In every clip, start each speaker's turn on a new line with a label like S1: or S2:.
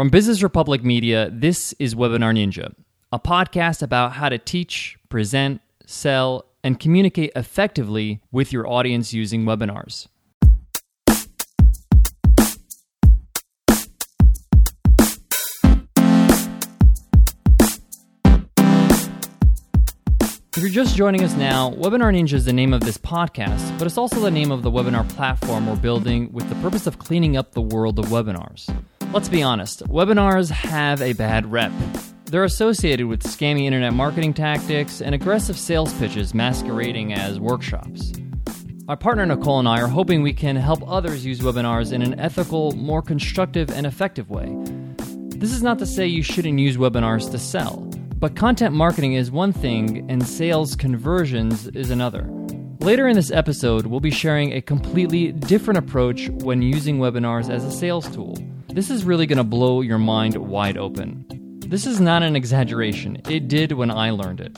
S1: From Business Republic Media, this is Webinar Ninja, a podcast about how to teach, present, sell, and communicate effectively with your audience using webinars. If you're just joining us now, Webinar Ninja is the name of this podcast, but it's also the name of the webinar platform we're building with the purpose of cleaning up the world of webinars. Let's be honest, webinars have a bad rep. They're associated with scammy internet marketing tactics and aggressive sales pitches masquerading as workshops. My partner Nicole and I are hoping we can help others use webinars in an ethical, more constructive, and effective way. This is not to say you shouldn't use webinars to sell. But content marketing is one thing and sales conversions is another. Later in this episode, we'll be sharing a completely different approach when using webinars as a sales tool. This is really going to blow your mind wide open. This is not an exaggeration, it did when I learned it.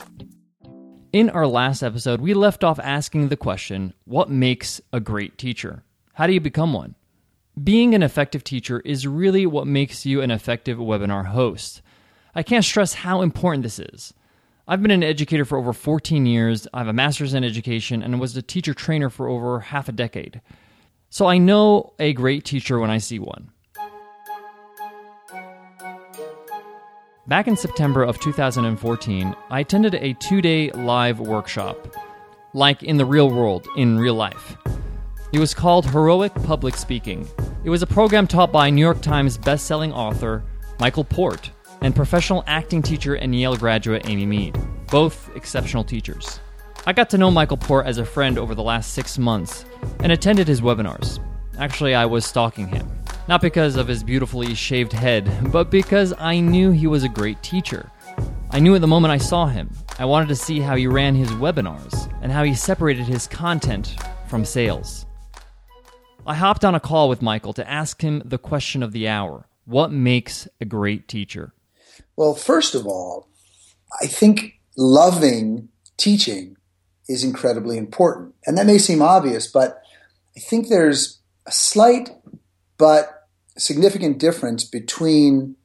S1: In our last episode, we left off asking the question what makes a great teacher? How do you become one? Being an effective teacher is really what makes you an effective webinar host. I can't stress how important this is. I've been an educator for over 14 years. I have a master's in education and was a teacher trainer for over half a decade. So I know a great teacher when I see one. Back in September of 2014, I attended a two day live workshop, like in the real world, in real life. It was called Heroic Public Speaking. It was a program taught by New York Times bestselling author Michael Port and professional acting teacher and Yale graduate Amy Mead, both exceptional teachers. I got to know Michael Port as a friend over the last six months and attended his webinars. Actually, I was stalking him. Not because of his beautifully shaved head, but because I knew he was a great teacher. I knew at the moment I saw him. I wanted to see how he ran his webinars and how he separated his content from sales. I hopped on a call with Michael to ask him the question of the hour What makes a great teacher?
S2: Well, first of all, I think loving teaching is incredibly important. And that may seem obvious, but I think there's a slight but significant difference between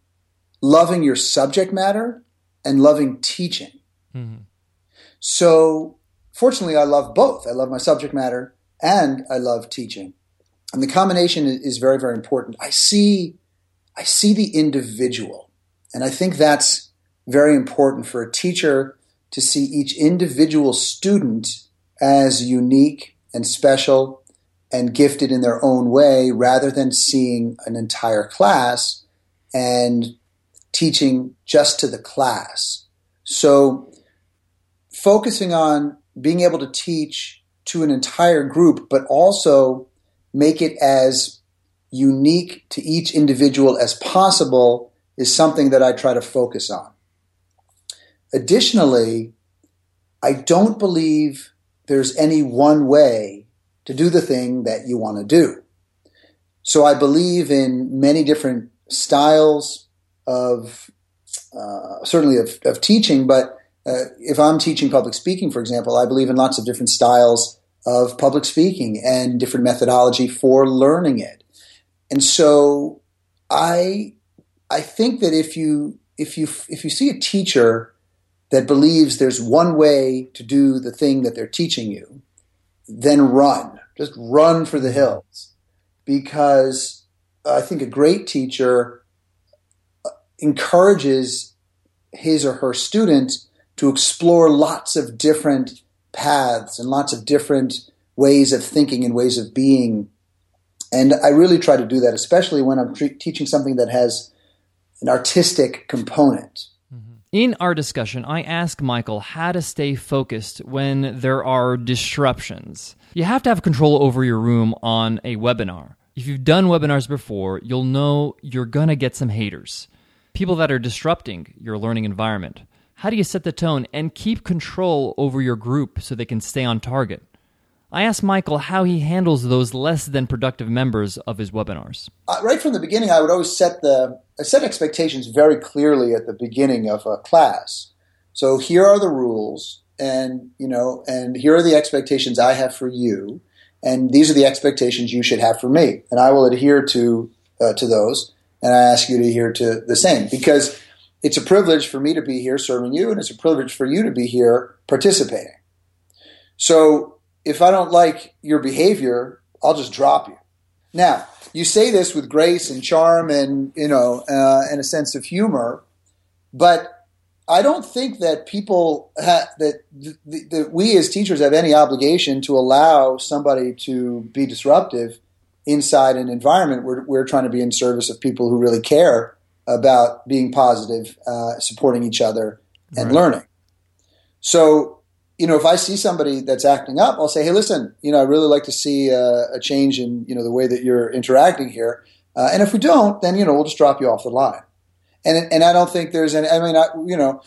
S2: loving your subject matter and loving teaching. Mm-hmm. So, fortunately, I love both. I love my subject matter and I love teaching. And the combination is very, very important. I see, I see the individual and I think that's very important for a teacher to see each individual student as unique and special and gifted in their own way rather than seeing an entire class and teaching just to the class. So focusing on being able to teach to an entire group, but also make it as unique to each individual as possible is something that I try to focus on. Additionally, I don't believe there's any one way to do the thing that you want to do. So I believe in many different styles of, uh, certainly of, of, teaching, but uh, if I'm teaching public speaking, for example, I believe in lots of different styles of public speaking and different methodology for learning it. And so I I think that if you if you if you see a teacher that believes there's one way to do the thing that they're teaching you, then run. Just run for the hills. Because I think a great teacher encourages his or her students to explore lots of different paths and lots of different ways of thinking and ways of being. And I really try to do that, especially when I'm teaching something that has an artistic component.
S1: In our discussion, I ask Michael how to stay focused when there are disruptions. You have to have control over your room on a webinar. If you've done webinars before, you'll know you're going to get some haters. People that are disrupting your learning environment. How do you set the tone and keep control over your group so they can stay on target? I asked Michael how he handles those less than productive members of his webinars.
S2: Uh, right from the beginning, I would always set the I set expectations very clearly at the beginning of a class. So here are the rules, and you know, and here are the expectations I have for you, and these are the expectations you should have for me, and I will adhere to uh, to those. and I ask you to adhere to the same because it's a privilege for me to be here serving you, and it's a privilege for you to be here participating. So if I don't like your behavior, I'll just drop you. Now, you say this with grace and charm and you know uh, and a sense of humor, but I don't think that people ha- that, th- that we as teachers have any obligation to allow somebody to be disruptive inside an environment where we're trying to be in service of people who really care about being positive, uh, supporting each other, and right. learning. So, you know, if I see somebody that's acting up, I'll say, "Hey, listen, you know, I really like to see uh, a change in you know the way that you're interacting here." Uh, and if we don't, then you know we'll just drop you off the line. And and I don't think there's any. I mean, I, you know,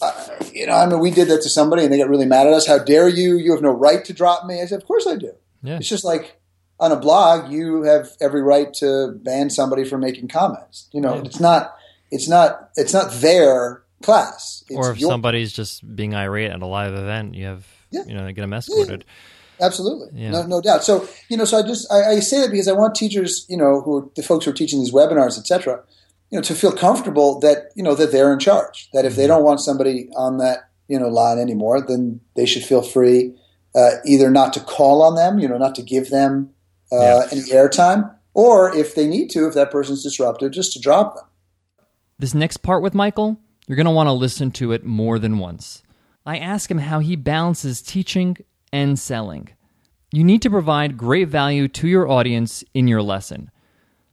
S2: uh, you know, I mean, we did that to somebody, and they got really mad at us. How dare you? You have no right to drop me. I said, "Of course I do." Yeah. It's just like on a blog, you have every right to ban somebody from making comments. You know, yeah. it's not, it's not, it's not their class. It's
S1: or if your- somebody's just being irate at a live event, you have, yeah. you know, they get them escorted.
S2: Yeah. Absolutely, no, no doubt. So, you know, so I just I, I, say that because I want teachers, you know, who are the folks who are teaching these webinars, etc., you know, to feel comfortable that you know that they're in charge. That if they mm-hmm. don't want somebody on that you know line anymore, then they should feel free uh, either not to call on them, you know, not to give them uh, yeah. any airtime, or if they need to, if that person's disruptive, just to drop them.
S1: This next part with Michael, you're going to want to listen to it more than once. I ask him how he balances teaching and selling. You need to provide great value to your audience in your lesson,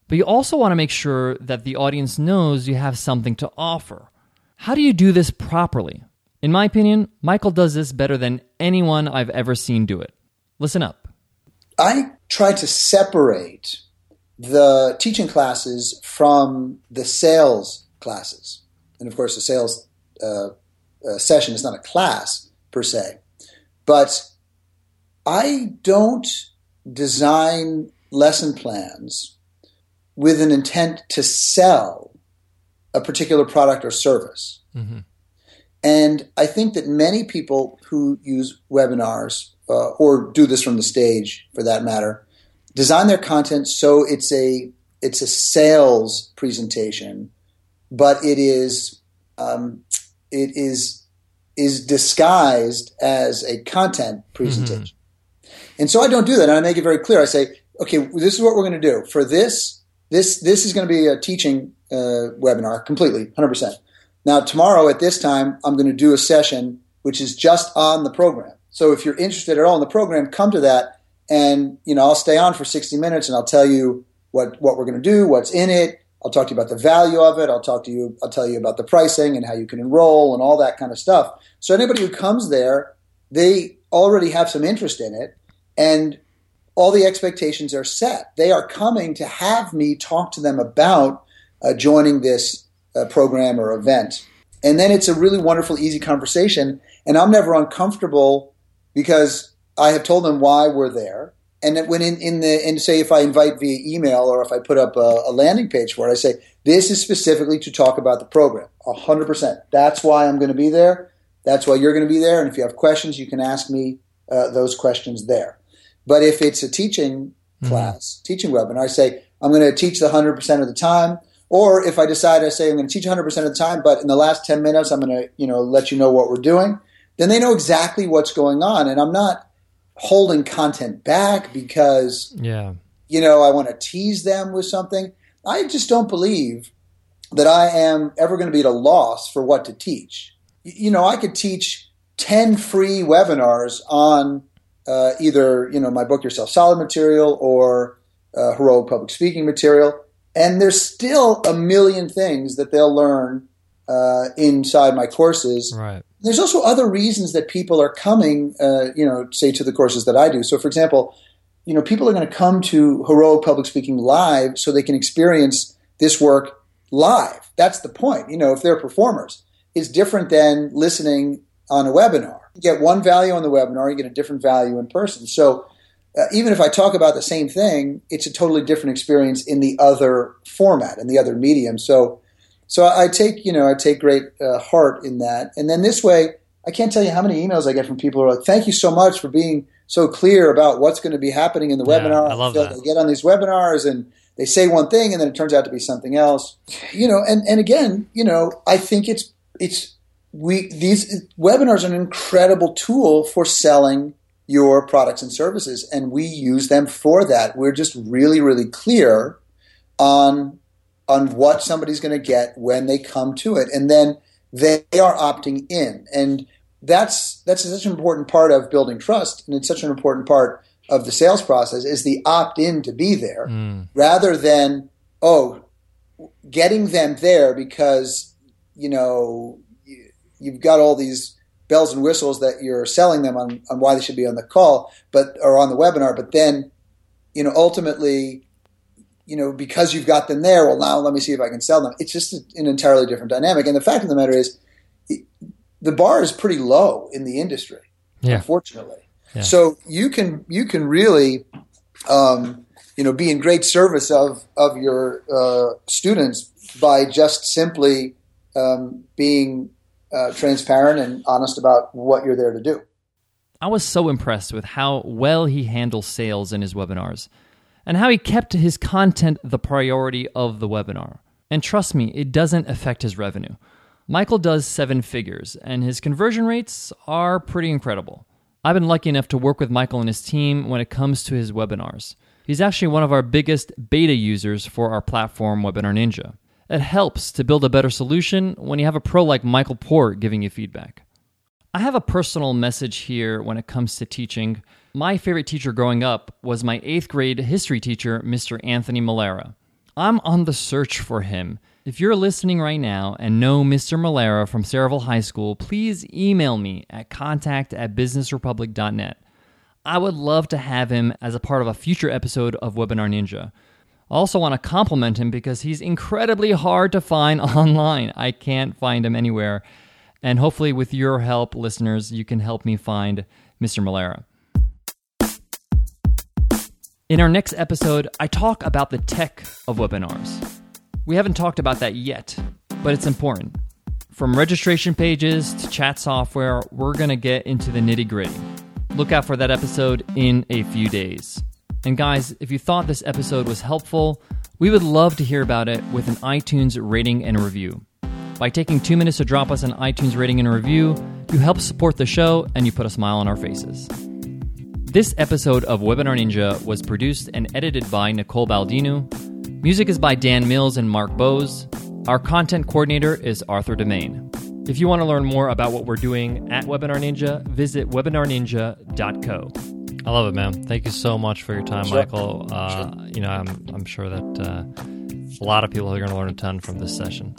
S1: but you also want to make sure that the audience knows you have something to offer. How do you do this properly? In my opinion, Michael does this better than anyone I've ever seen do it. Listen up.
S2: I try to separate the teaching classes from the sales classes. And of course, a sales uh, uh, session is not a class per se. But I don't design lesson plans with an intent to sell a particular product or service. Mm-hmm. And I think that many people who use webinars uh, or do this from the stage for that matter, design their content so it's a it's a sales presentation, but it is um, it is is disguised as a content presentation. Mm-hmm. And so I don't do that. And I make it very clear. I say, okay, this is what we're going to do for this. This this is going to be a teaching uh, webinar completely, hundred percent. Now tomorrow at this time, I'm going to do a session which is just on the program. So if you're interested at all in the program, come to that, and you know I'll stay on for 60 minutes, and I'll tell you what what we're going to do, what's in it. I'll talk to you about the value of it. I'll talk to you. I'll tell you about the pricing and how you can enroll and all that kind of stuff. So anybody who comes there, they already have some interest in it, and all the expectations are set. They are coming to have me talk to them about uh, joining this uh, program or event. And then it's a really wonderful, easy conversation. And I'm never uncomfortable because I have told them why we're there. And when in, in the and say if I invite via email or if I put up a, a landing page for it, I say this is specifically to talk about the program. hundred percent. That's why I'm going to be there. That's why you're going to be there. And if you have questions, you can ask me uh, those questions there. But if it's a teaching mm-hmm. class, teaching webinar, I say I'm going to teach the hundred percent of the time. Or if I decide I say I'm going to teach 100% of the time, but in the last 10 minutes I'm going to, you know, let you know what we're doing then they know exactly what's going on. And I'm not holding content back because,
S1: yeah.
S2: you know, I want to tease them with something. I just don't believe that I am ever going to be at a loss for what to teach. You know, I could teach 10 free webinars on uh, either, you know, my book Yourself Solid material or uh, heroic public speaking material. And there's still a million things that they'll learn uh, inside my courses
S1: right
S2: there's also other reasons that people are coming, uh, you know, say to the courses that I do. So, for example, you know, people are going to come to Heroic Public Speaking live so they can experience this work live. That's the point. You know, if they're performers, it's different than listening on a webinar. You get one value on the webinar, you get a different value in person. So, uh, even if I talk about the same thing, it's a totally different experience in the other format and the other medium. So, so I take, you know, I take great uh, heart in that. And then this way, I can't tell you how many emails I get from people who are like, "Thank you so much for being so clear about what's going to be happening in the
S1: yeah,
S2: webinar."
S1: I love that.
S2: They get on these webinars and they say one thing and then it turns out to be something else. You know, and, and again, you know, I think it's it's we these webinars are an incredible tool for selling your products and services and we use them for that. We're just really, really clear on on what somebody's going to get when they come to it. And then they are opting in. And that's that's such an important part of building trust and it's such an important part of the sales process is the opt-in to be there mm. rather than oh getting them there because you know you've got all these bells and whistles that you're selling them on, on why they should be on the call but or on the webinar but then you know ultimately you know because you've got them there well now let me see if i can sell them. It's just an entirely different dynamic. And the fact of the matter is the bar is pretty low in the industry yeah. unfortunately. So you can you can really um, you know be in great service of of your uh, students by just simply um, being uh, transparent and honest about what you're there to do.
S1: I was so impressed with how well he handles sales in his webinars and how he kept his content the priority of the webinar. And trust me, it doesn't affect his revenue. Michael does seven figures, and his conversion rates are pretty incredible. I've been lucky enough to work with Michael and his team when it comes to his webinars. He's actually one of our biggest beta users for our platform, Webinar Ninja. It helps to build a better solution when you have a pro like Michael Port giving you feedback. I have a personal message here when it comes to teaching. My favorite teacher growing up was my eighth grade history teacher, Mr. Anthony Malera. I'm on the search for him if you're listening right now and know Mr. Malera from Saraville High School, please email me at contact at businessrepublic.net. I would love to have him as a part of a future episode of Webinar Ninja. I also want to compliment him because he's incredibly hard to find online. I can't find him anywhere. And hopefully, with your help, listeners, you can help me find Mr. Malera. In our next episode, I talk about the tech of webinars. We haven't talked about that yet, but it's important. From registration pages to chat software, we're going to get into the nitty gritty. Look out for that episode in a few days. And guys, if you thought this episode was helpful, we would love to hear about it with an iTunes rating and review. By taking two minutes to drop us an iTunes rating and review, you help support the show and you put a smile on our faces. This episode of Webinar Ninja was produced and edited by Nicole Baldinu Music is by Dan Mills and Mark Bose. Our content coordinator is Arthur Demain. If you want to learn more about what we're doing at Webinar Ninja, visit webinarninja.co.
S3: I love it, man. Thank you so much for your time, sure. Michael. Uh, sure. You know, I'm, I'm sure that uh, a lot of people are going to learn a ton from this session.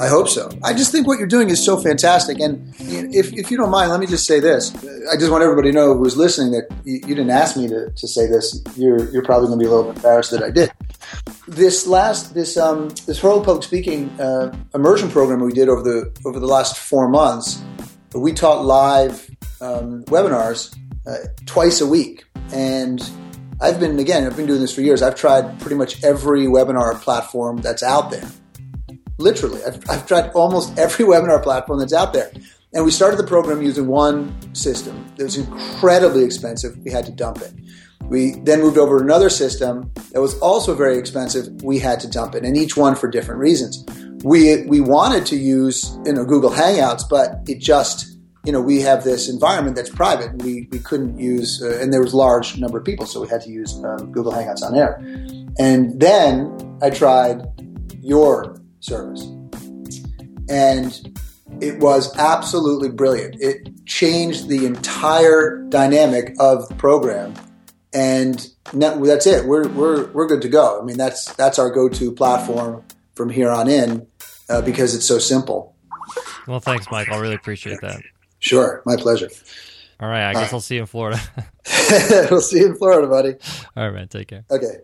S2: I hope so. I just think what you're doing is so fantastic. And if, if you don't mind, let me just say this. I just want everybody to know who's listening that you, you didn't ask me to, to say this. You're, you're probably going to be a little embarrassed that I did. This last, this, um, this World Public Speaking uh, immersion program we did over the, over the last four months, we taught live um, webinars uh, twice a week. And I've been, again, I've been doing this for years. I've tried pretty much every webinar platform that's out there literally. I've, I've tried almost every webinar platform that's out there. And we started the program using one system that was incredibly expensive. We had to dump it. We then moved over to another system that was also very expensive. We had to dump it, and each one for different reasons. We we wanted to use you know Google Hangouts, but it just you know we have this environment that's private. And we we couldn't use, uh, and there was large number of people, so we had to use um, Google Hangouts on air. And then I tried your service. And it was absolutely brilliant. It changed the entire dynamic of the program. And that's it. We're, we're, we're good to go. I mean, that's, that's our go to platform from here on in uh, because it's so simple.
S3: Well, thanks, Mike. I really appreciate that.
S2: Sure. My pleasure.
S3: All right. I guess I'll see you in Florida.
S2: we'll see you in Florida, buddy.
S3: All right, man. Take care.
S2: Okay.